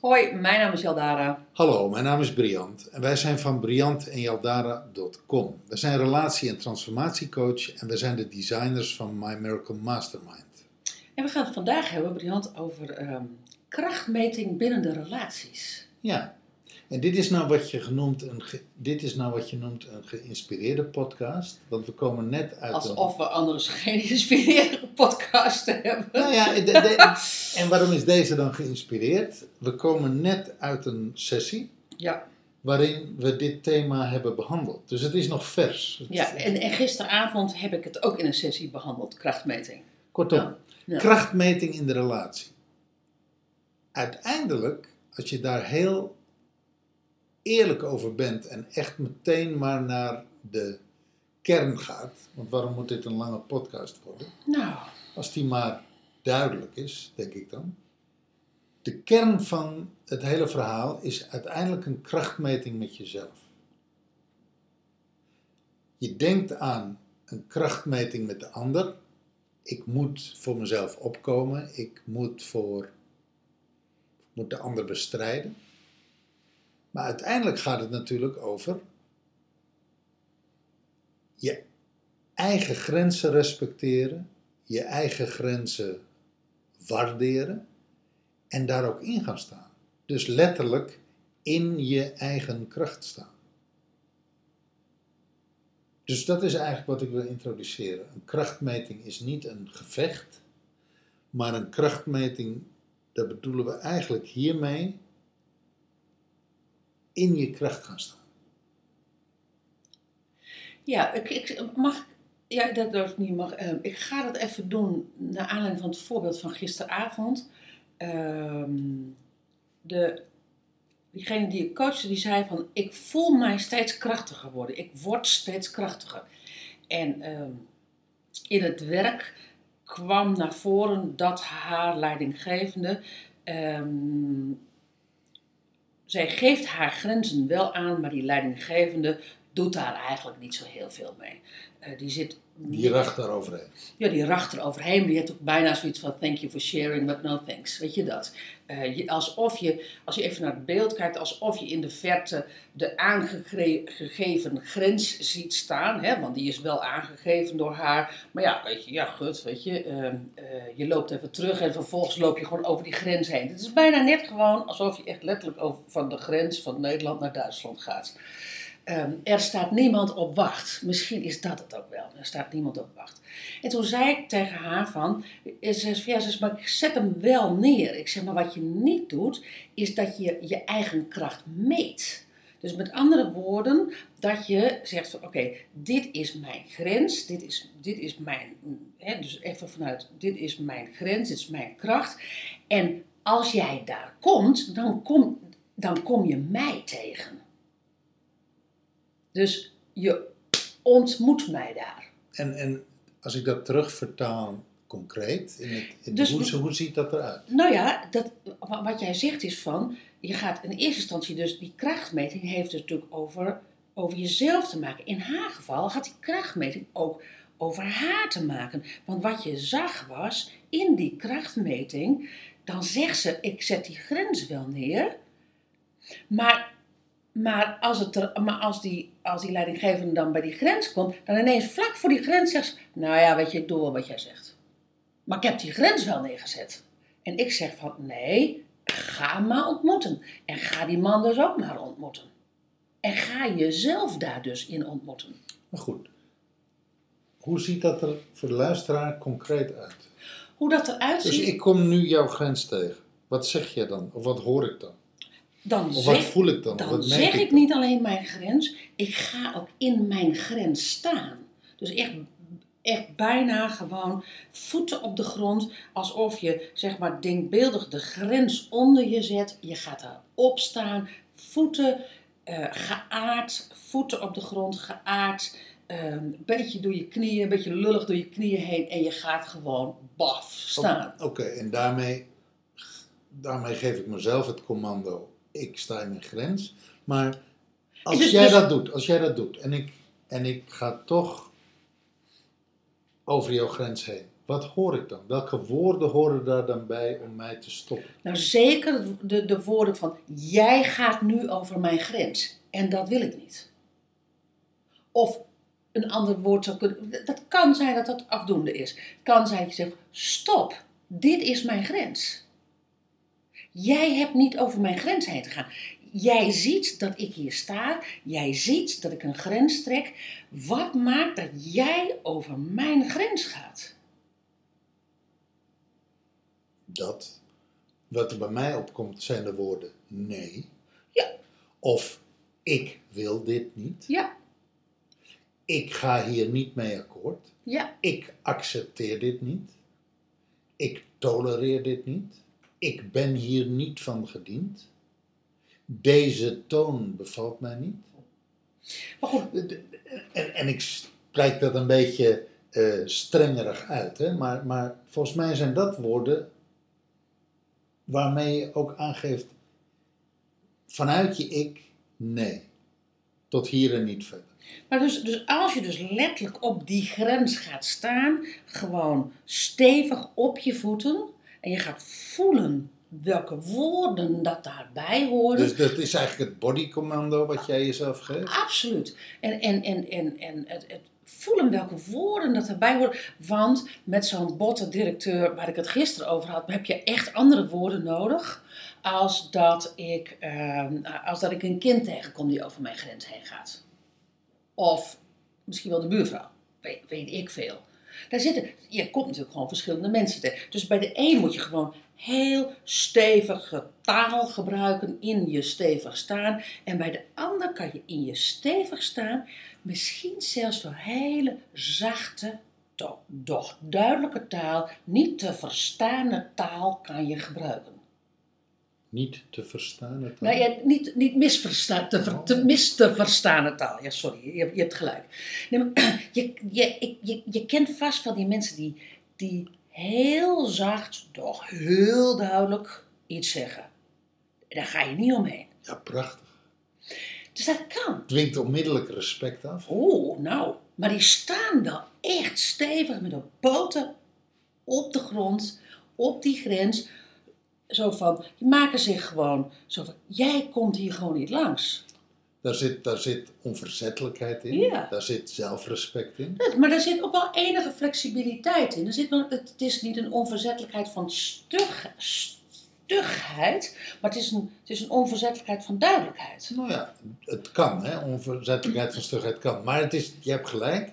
Hoi, mijn naam is Jaldara. Hallo, mijn naam is Briant en wij zijn van briantenjaldara.com. We zijn relatie- en transformatiecoach en we zijn de designers van My Miracle Mastermind. En we gaan het vandaag hebben, Briant, over ehm, krachtmeting binnen de relaties. Ja, en dit is nou wat je genoemd een ge- dit is nou wat je noemt een geïnspireerde podcast, want we komen net uit een... Alsof we anders geen inspirerende podcast hebben. Nou ja, de- de- en waarom is deze dan geïnspireerd? We komen net uit een sessie Ja, waarin we dit thema hebben behandeld. Dus het is nog vers. Het- ja en, en gisteravond heb ik het ook in een sessie behandeld, krachtmeting. Kortom, Ja, ja. krachtmeting in de relatie. Uiteindelijk, als je daar heel eerlijk over bent en echt meteen maar naar de kern gaat, want waarom moet dit een lange podcast worden? Nou, Als die maar duidelijk is, denk ik dan. De kern van het hele verhaal is uiteindelijk een krachtmeting met jezelf. Je denkt aan een krachtmeting met de ander. Ik moet voor mezelf opkomen. Ik moet, voor, moet de ander bestrijden. Maar uiteindelijk gaat het natuurlijk over je eigen grenzen respecteren, je eigen grenzen waarderen en daar ook in gaan staan. Dus letterlijk in je eigen kracht staan. Dus dat is eigenlijk wat ik wil introduceren. Een krachtmeting is niet een gevecht, maar een krachtmeting, daar bedoelen we eigenlijk hiermee in je kracht gaan staan. ja, ik, ik mag. Ja, dat durf ik niet. Mag, ehm, ik ga dat even doen naar aanleiding van het voorbeeld van gisteravond. Ehm, de, diegene die ik coachte, die zei van... Ik voel mij steeds krachtiger worden. Ik word steeds krachtiger. En ehm, in het werk kwam naar voren dat haar leidinggevende... ehm, zij geeft haar grenzen wel aan, maar die leidinggevende doet daar eigenlijk niet zo heel veel mee. Eh, die zit Die racht daar overheen. ja, die racht er overheen. Die ook bijna zoiets van thank you for sharing, but no thanks. Weet je dat? Eh, je, alsof je, als je even naar het beeld kijkt, alsof je in de verte de aangegeven grens ziet staan. Hè? Want die is wel aangegeven door haar. Maar ja, weet je, ja, goed, weet je. ehm, eh, je loopt even terug en vervolgens loop je gewoon over die grens heen. Het is bijna net gewoon alsof je echt letterlijk over, van de grens van Nederland naar Duitsland gaat. Ehm, er staat niemand op wacht. Misschien is dat het ook wel. Er staat niemand op wacht. En toen zei ik tegen haar van, eh, ze ja, ze maar ik zet hem wel neer. Ik zeg, maar wat je niet doet, is dat je je eigen kracht meet. Dus met andere woorden, dat je zegt van, oké, dit is mijn grens, dit is, dit is mijn, hè, dus even vanuit, dit is mijn grens, dit is mijn kracht. En als jij daar komt, dan kom, dan kom je mij tegen. Dus je ontmoet mij daar. En, en als ik dat terugvertaal concreet, in het, in Dus- hoe, hoe ziet dat eruit? Nou ja, dat, wa- wat jij zegt is van, je gaat in eerste instantie dus, die krachtmeting heeft dus natuurlijk over, over jezelf te maken. In haar geval had die krachtmeting ook over haar te maken. Want wat je zag was, in die krachtmeting, dan zegt ze, ik zet die grens wel neer. Maar, maar, als, het er, maar als, die, als die leidinggevende dan bij die grens komt, dan ineens vlak voor die grens zegt ze, nou ja, weet je, ik doe wel wat jij zegt. Maar ik heb die grens wel neergezet. En ik zeg van nee, ga maar ontmoeten. En ga die man dus ook maar ontmoeten. En ga jezelf daar dus in ontmoeten. Maar goed, hoe ziet dat er voor de luisteraar concreet uit? Hoe dat eruit Dus ziet, ik kom nu jouw grens tegen. Wat zeg je dan? Of wat hoor ik dan? Dan, Of wat zeg, voel ik dan? Dan wat zeg ik ik dan? niet alleen mijn grens, ik ga ook in mijn grens staan. Dus echt, echt bijna gewoon voeten op de grond, alsof je zeg maar denkbeeldig de grens onder je zet. Je gaat daarop staan, voeten eh, geaard, voeten op de grond geaard. Een beetje door je knieën, een beetje lullig door je knieën heen en je gaat gewoon baf staan. Oké, en daarmee daarmee geef ik mezelf het commando. Ik sta in mijn grens. Maar als Dus- jij dus- dat doet, als jij dat doet en ik, en ik ga toch over jouw grens heen. Wat hoor ik dan? Welke woorden horen daar dan bij om mij te stoppen? Nou, zeker de, de woorden van: jij gaat nu over mijn grens. En dat wil ik niet. Of een ander woord zou kunnen. Dat kan zijn dat dat afdoende is. Het kan zijn dat je zegt: stop, dit is mijn grens. Jij hebt niet over mijn grens heen te gaan. Jij ziet dat ik hier sta. Jij ziet dat ik een grens trek. Wat maakt dat jij over mijn grens gaat? Dat, wat er bij mij opkomt, zijn de woorden nee. Ja. Of ik wil dit niet. Ja, Ik ga hier niet mee akkoord. ja, Ik accepteer dit niet. Ik tolereer dit niet. Ik ben hier niet van gediend. Deze toon bevalt mij niet. maar goed. En, en ik spreek dat een beetje eh, strengerig uit, hè? Maar, maar volgens mij zijn dat woorden waarmee je ook aangeeft vanuit je ik nee. Tot hier en niet verder. Maar dus, dus als je dus letterlijk op die grens gaat staan, gewoon stevig op je voeten, en je gaat voelen welke woorden dat daarbij horen. Dus dat is eigenlijk het bodycommando wat jij jezelf geeft. Absoluut. En, en, en, en, en het, het voelen welke woorden dat erbij horen. Want met zo'n botte directeur waar ik het gisteren over had, heb je echt andere woorden nodig. Als dat ik, ehm, als dat ik een kind tegenkom die over mijn grens heen gaat. Of misschien wel de buurvrouw. Weet, weet ik veel. Daar zitten, je komt natuurlijk gewoon verschillende mensen tegen. Dus bij de een moet je gewoon heel stevige taal gebruiken in je stevig staan. En bij de ander kan je in je stevig staan misschien zelfs wel hele zachte, doch duidelijke taal, niet te verstaande taal kan je gebruiken. Niet te verstaan. Het Nou ja, niet, niet misverstaan, te, ver- te mis te verstaande taal. Ja, sorry, je, hebt- je hebt gelijk. Nee, maar, je, je, ik- je, je kent vast van die mensen die, die heel zacht, doch heel duidelijk iets zeggen. Daar ga je niet omheen. Ja, prachtig. Dus dat kan. Dwingt onmiddellijk respect af. Oeh, nou. Maar die staan wel echt stevig met de poten op de grond, op die grens. Zo van, die maken zich gewoon zo van, jij komt hier gewoon niet langs. Daar zit, daar zit onverzettelijkheid in. Ja. Daar zit zelfrespect in. Dat- Maar daar zit ook wel enige flexibiliteit in. Er zit wel, het, het is niet een onverzettelijkheid van stug, stugheid, maar het is, een, het is een onverzettelijkheid van duidelijkheid. Nou ja, het kan, hè? onverzettelijkheid van stugheid kan. Maar het is, je hebt gelijk,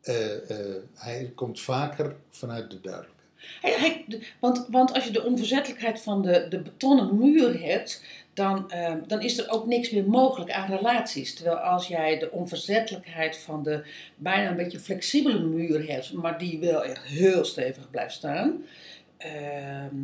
eh, eh, hij komt vaker vanuit de duidelijkheid. Want, want als je de onverzettelijkheid van de, de betonnen muur hebt, dan, eh, dan is er ook niks meer mogelijk aan relaties. Terwijl als jij de onverzettelijkheid van de bijna een beetje flexibele muur hebt, maar die wel echt heel stevig blijft staan, ehm,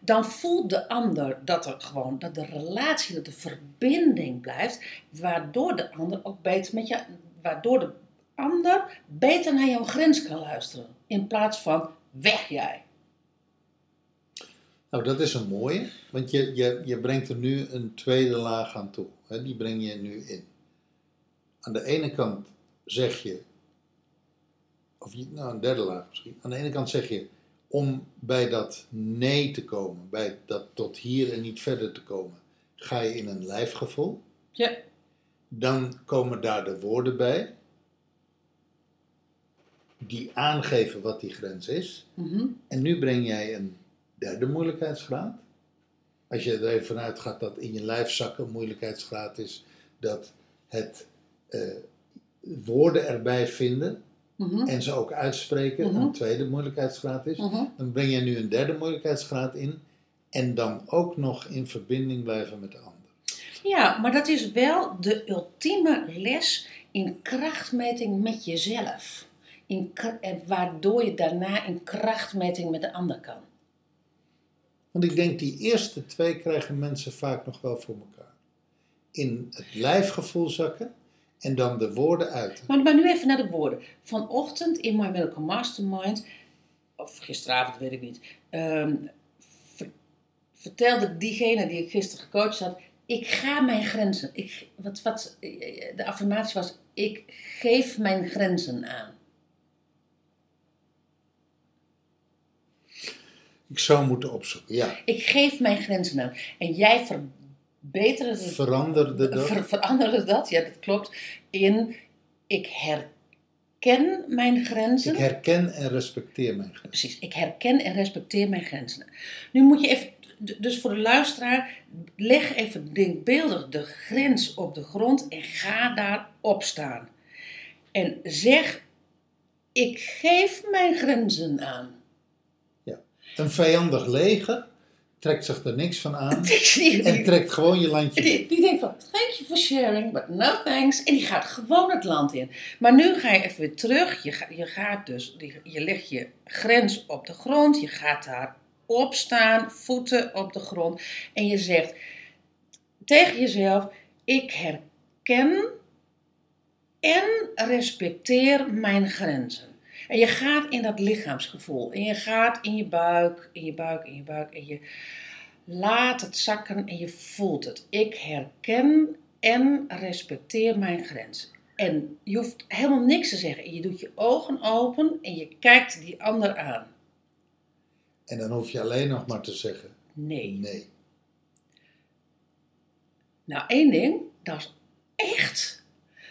dan voelt de ander dat er gewoon dat de relatie, dat de verbinding blijft, waardoor de ander ook beter met je, waardoor de ander beter naar jouw grens kan luisteren. In plaats van weg jij. Nou, dat is een mooie, want je, je, je brengt er nu een tweede laag aan toe. Hè? Die breng je nu in. Aan de ene kant zeg je, of je, nou een derde laag misschien. Aan de ene kant zeg je, om bij dat nee te komen, bij dat tot hier en niet verder te komen, ga je in een lijfgevoel. Ja. Dan komen daar de woorden bij, die aangeven wat die grens is. Mhm. En nu breng jij een derde moeilijkheidsgraad. Als je er even vanuit gaat dat in je lijf zakken een moeilijkheidsgraad is, dat het eh, woorden erbij vinden Mhm. en ze ook uitspreken Mhm. een tweede moeilijkheidsgraad is, dan breng je nu een derde moeilijkheidsgraad in en dan ook nog in verbinding blijven met de ander. Ja, maar dat is wel de ultieme les in krachtmeting met jezelf. In, en waardoor je daarna in krachtmeting met de ander kan. Want ik denk die eerste twee krijgen mensen vaak nog wel voor elkaar. In het lijfgevoel zakken en dan de woorden uiten. Maar, maar nu even naar de woorden. Vanochtend in My Miracle Mastermind, of gisteravond weet ik niet, ehm, ver- vertelde diegene die ik gisteren gecoacht had, ik ga mijn grenzen. Ik, wat, wat, de affirmatie was, ik geef mijn grenzen aan. Ik zou moeten opzoeken, ja. Ik geef mijn grenzen aan. En jij verbeterde het, Veranderde dat? ver- veranderde dat, ja dat klopt, in ik herken mijn grenzen. Ik herken en respecteer mijn grenzen. Precies, ik herken en respecteer mijn grenzen. Nu moet je even, dus voor de luisteraar, leg even denkbeeldig de grens op de grond en ga daarop staan. En zeg, ik geef mijn grenzen aan. Een vijandig leger trekt zich er niks van aan en trekt gewoon je landje die, die denkt van, thank you for sharing, but no thanks. En die gaat gewoon het land in. Maar nu ga je even weer terug. Je, je gaat dus, je legt je grens op de grond. Je gaat daar opstaan, voeten op de grond. En je zegt tegen jezelf, ik herken en respecteer mijn grenzen. En je gaat in dat lichaamsgevoel. En je gaat in je buik, in je buik, in je buik. En je laat het zakken en je voelt het. Ik herken en respecteer mijn grenzen. En je hoeft helemaal niks te zeggen. Je doet je ogen open en je kijkt die ander aan. En dan hoef je alleen nog maar te zeggen Nee. nee. Nou, één ding, dat is echt.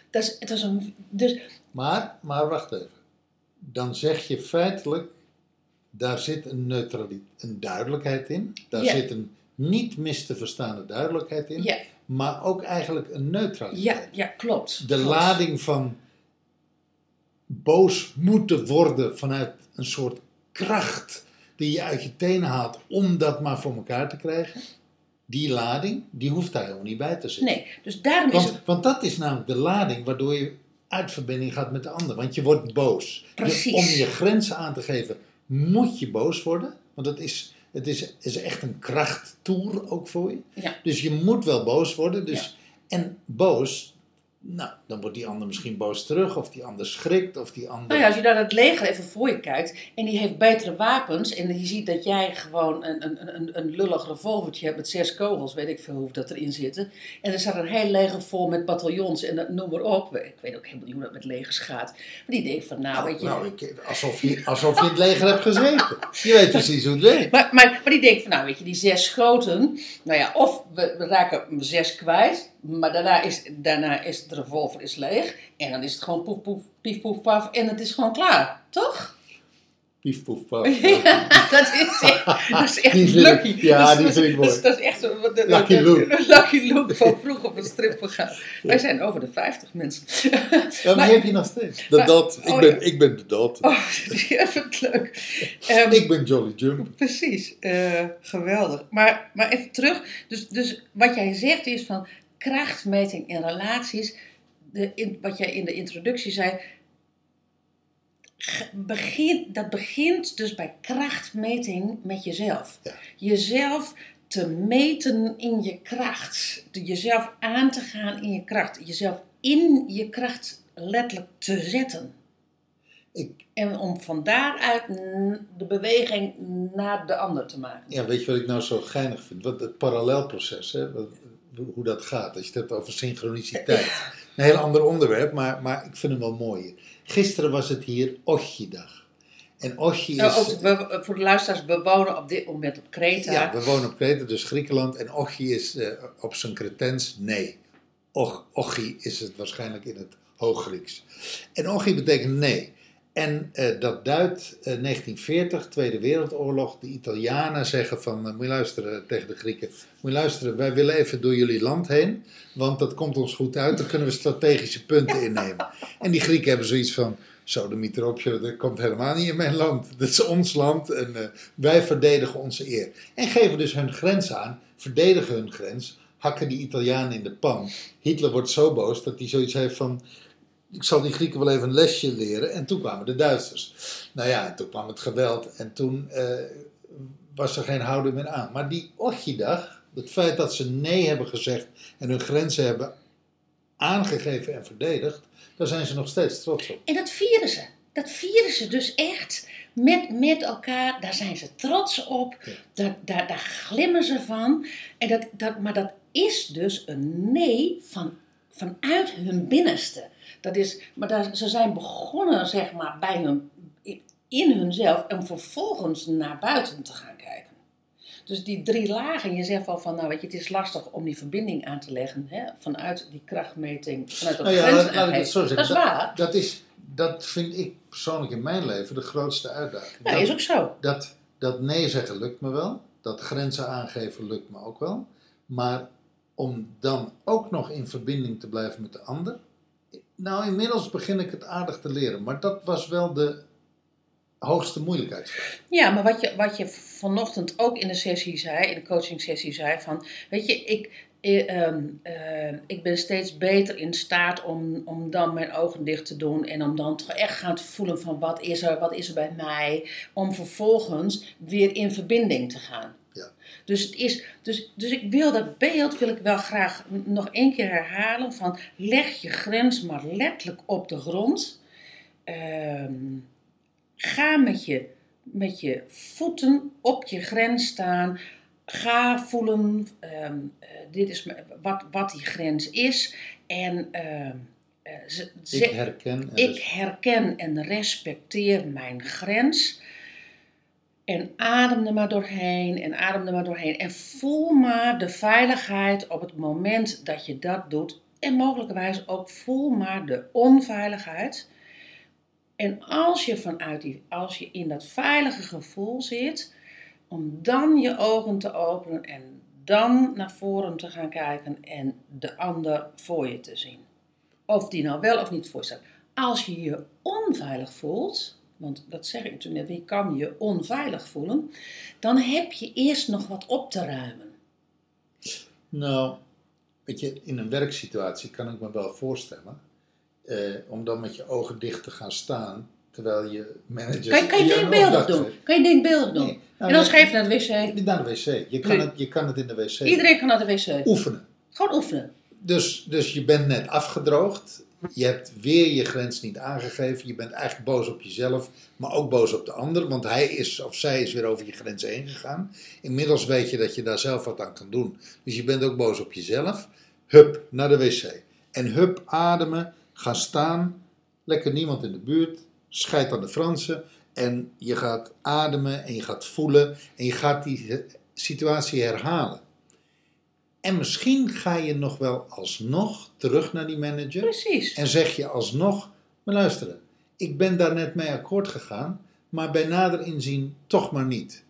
Dat is, het is een, dus Maar, maar wacht even. Dan zeg je feitelijk, daar zit een neutraliteit, een duidelijkheid in. Daar Ja. zit een niet mis te verstaande duidelijkheid in. ja, Maar ook eigenlijk een neutraliteit. ja, ja, klopt. de klopt. lading van boos moeten worden vanuit een soort kracht die je uit je tenen haalt om dat maar voor elkaar te krijgen. Die lading, die hoeft daar helemaal niet bij te zitten. Nee, dus daarom is het want dat is namelijk de lading waardoor je uit verbinding gaat met de ander. Want je wordt boos. Je- Precies. om je grenzen aan te geven moet je boos worden. Want het is, het is, is echt een krachttoer ook voor je. Ja. Dus je moet wel boos worden. Dus, En boos, nou, dan wordt die ander misschien boos terug. Of die ander schrikt. Of die ander... Nou ja, als je naar het leger even voor je kijkt en die heeft betere wapens en je ziet dat jij gewoon een, een, een, een lullig revolvertje hebt met zes kogels, weet ik veel hoe dat erin zitten. En er staat een heel leger vol met bataljons en dat, noem maar op. Ik weet ook helemaal niet hoe dat met legers gaat. Maar die denkt van, nou, weet je... Nou, ik, alsof, je, alsof je in het leger hebt gezeten. Je weet precies hoe het werkt. Maar, maar, maar die denkt van, nou weet je, die zes schoten, nou ja, of we, we raken zes kwijt, maar daarna is, daarna is de revolver is leeg. En dan is het gewoon poef, poef, pief, poef, paf en het is gewoon klaar, toch? Pief, poef, paf. Ja, dat is echt, dat is echt Die vind ik- lucky. ja, dat, die is- vind ik mooi. Dat, is- dat is echt zo, de, Lucky Luke. de Lucky Luke van vroeg op een strip gegaan. Wij zijn over de 50 mensen. Ja, maar die heb je nog steeds. De dat. Ik oh, ben, ja. ik ben de dat. Oh, ja, wat leuk. Ehm, Ik ben Jolly Jump. Precies, eh, geweldig. Maar, maar even terug. Dus, dus wat jij zegt is van krachtmeting in relaties. De, in, wat jij in de introductie zei. Begin, dat begint dus bij krachtmeting met jezelf. Ja. Jezelf te meten in je kracht. Jezelf aan te gaan in je kracht. Jezelf in je kracht letterlijk te zetten. Ik, En om van daaruit de beweging naar de ander te maken. ja, weet je wat ik nou zo geinig vind? Wat het parallelproces, hè? Hoe dat gaat. Als je het hebt over synchroniciteit. Een heel ander onderwerp, maar, maar ik vind hem wel mooi. Gisteren was het hier Ochi-dag. En Ochi is... Nou, ook, we- voor de luisteraars, we wonen op dit moment op Kreta. Ja, we wonen op Kreta, dus Griekenland. En Ochi is eh, op zijn Cretens nee. Och, Ochi is het waarschijnlijk in het Hooggrieks. En Ochi betekent nee. En eh, dat duidt eh, 1940, Tweede Wereldoorlog. De Italianen zeggen van, eh, moet je luisteren tegen de Grieken. Moet je luisteren, wij willen even door jullie land heen. Want dat komt ons goed uit, dan kunnen we strategische punten innemen. En die Grieken hebben zoiets van, zo de mieter op je, dat komt helemaal niet in mijn land. Dat is ons land en eh, wij verdedigen onze eer. En geven dus hun grens aan, verdedigen hun grens, hakken die Italianen in de pan. Hitler wordt zo boos dat hij zoiets heeft van, ik zal die Grieken wel even een lesje leren. En toen kwamen de Duitsers. Nou ja, en toen kwam het geweld en toen eh, was er geen houding meer aan. Maar die Ochi-dag, het feit dat ze nee hebben gezegd en hun grenzen hebben aangegeven en verdedigd, daar zijn ze nog steeds trots op. En dat vieren ze. dat vieren ze dus echt met, met elkaar. Daar zijn ze trots op. Ja. Daar, daar, daar glimmen ze van. En dat, dat, maar dat is dus een nee van, vanuit hun binnenste. Dat is, maar daar, ze zijn begonnen, zeg maar, bij hun, in hunzelf en vervolgens naar buiten te gaan kijken. Dus die drie lagen, je zegt wel van, nou weet je, het is lastig om die verbinding aan te leggen, hè, vanuit die krachtmeting, vanuit dat Nou ja, grenzen laat, laat ik het zo zeggen. Dat is waar. Dat, is, dat vind ik persoonlijk in mijn leven de grootste uitdaging. Ja, dat, is ook zo. dat, dat nee zeggen lukt me wel. Dat grenzen aangeven lukt me ook wel. Maar om dan ook nog in verbinding te blijven met de ander. Nou, inmiddels begin ik het aardig te leren. Maar dat was wel de hoogste moeilijkheidsgraad. Ja, maar wat je, wat je vanochtend ook in de sessie zei, in de coaching sessie zei, van, weet je, ik, eh, ehm, eh, ik ben steeds beter in staat om, om dan mijn ogen dicht te doen en om dan toch echt gaan voelen van wat is er, wat is er bij mij, om vervolgens weer in verbinding te gaan. Dus, het is, dus, dus ik wil dat beeld wil ik wel graag nog één keer herhalen van leg je grens maar letterlijk op de grond. Ehm, ga met je, met je voeten op je grens staan. Ga voelen ehm, eh, dit is wat, wat die grens is. En ehm, eh, ze, Ik herken. en ik herken en respecteer mijn grens. En adem er maar doorheen en adem er maar doorheen. En voel maar de veiligheid op het moment dat je dat doet. En mogelijkerwijs ook voel maar de onveiligheid. En als je vanuit die, als je in dat veilige gevoel zit, om dan je ogen te openen en dan naar voren te gaan kijken en de ander voor je te zien. Of die nou wel of niet voor staat. Als je je onveilig voelt, want dat zeg ik toen net, je kan je onveilig voelen, dan heb je eerst nog wat op te ruimen. Nou, weet je, in een werksituatie kan ik me wel voorstellen. eh, om dan met je ogen dicht te gaan staan. Terwijl je manager. Kan je, kan je denkbeeldig doen? Kan je denkbeeldig doen? Nee, nou, en dan schrijf je naar de wc. Naar de wc. Je kan, Nee. het, je kan het in de wc Iedereen kan naar de wc. oefenen. Gewoon oefenen. Dus, dus je bent net afgedroogd. Je hebt weer je grens niet aangegeven. Je bent eigenlijk boos op jezelf, maar ook boos op de ander. Want hij is of zij is weer over je grens heen gegaan. Inmiddels weet je dat je daar zelf wat aan kan doen. Dus je bent ook boos op jezelf. Hup, naar de wc. En hup, ademen, gaan staan. Lekker niemand in de buurt. Scheid aan de Fransen. En je gaat ademen en je gaat voelen. En je gaat die situatie herhalen. En misschien ga je nog wel alsnog terug naar die manager. Precies. En zeg je alsnog, maar luisteren, ik ben daar net mee akkoord gegaan, maar bij nader inzien toch maar niet.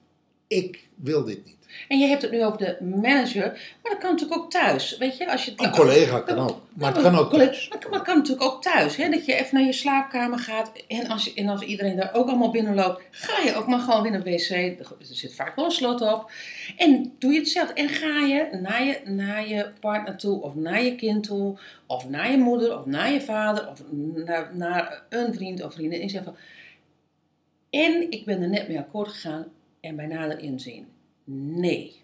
Ik wil dit niet. En je hebt het nu over de manager, maar dat kan natuurlijk ook thuis. Weet je, als je Een collega kan ook, maar het kan ook thuis. Maar het kan- natuurlijk ook thuis. Hè? Dat je even naar je slaapkamer gaat. En als, en als iedereen daar ook allemaal binnenloopt, ga je ook maar gewoon weer naar de wc. Er zit vaak wel een slot op. En doe je hetzelfde. En ga je naar je, naar je partner toe, of naar je kind toe, of naar je moeder, of naar je vader, of naar, naar een vriend of vriendin. En je zegt van. En ik ben er net mee akkoord gegaan. En bij nader inzien. Nee.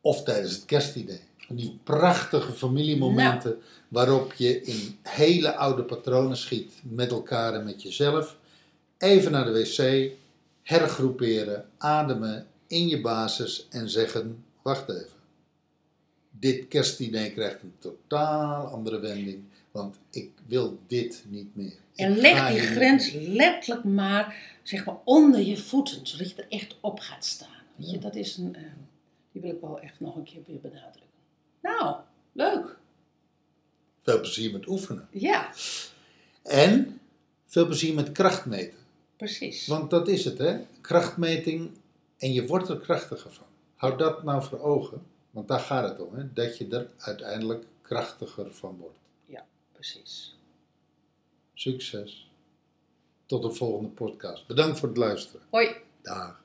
Of tijdens het kerstidee. Van die prachtige familiemomenten waarop je in hele oude patronen schiet met elkaar en met jezelf. Even naar de wc, hergroeperen, ademen in je basis en zeggen, wacht even. Dit kerstdiner krijgt een totaal andere wending, want ik wil dit niet meer. En Ik leg die grens letterlijk maar, zeg maar onder je voeten, zodat je er echt op gaat staan. Weet je, dat is een, eh, die wil ik wel echt nog een keer weer benadrukken. Nou, leuk. Veel plezier met oefenen. Ja, En veel plezier met krachtmeten. precies. Want dat is het, hè? Krachtmeting en je wordt er krachtiger van. Houd dat nou voor ogen, want daar gaat het om, hè? Dat je er uiteindelijk krachtiger van wordt. Precies. Succes. Tot de volgende podcast. Bedankt voor het luisteren. Hoi. Dag.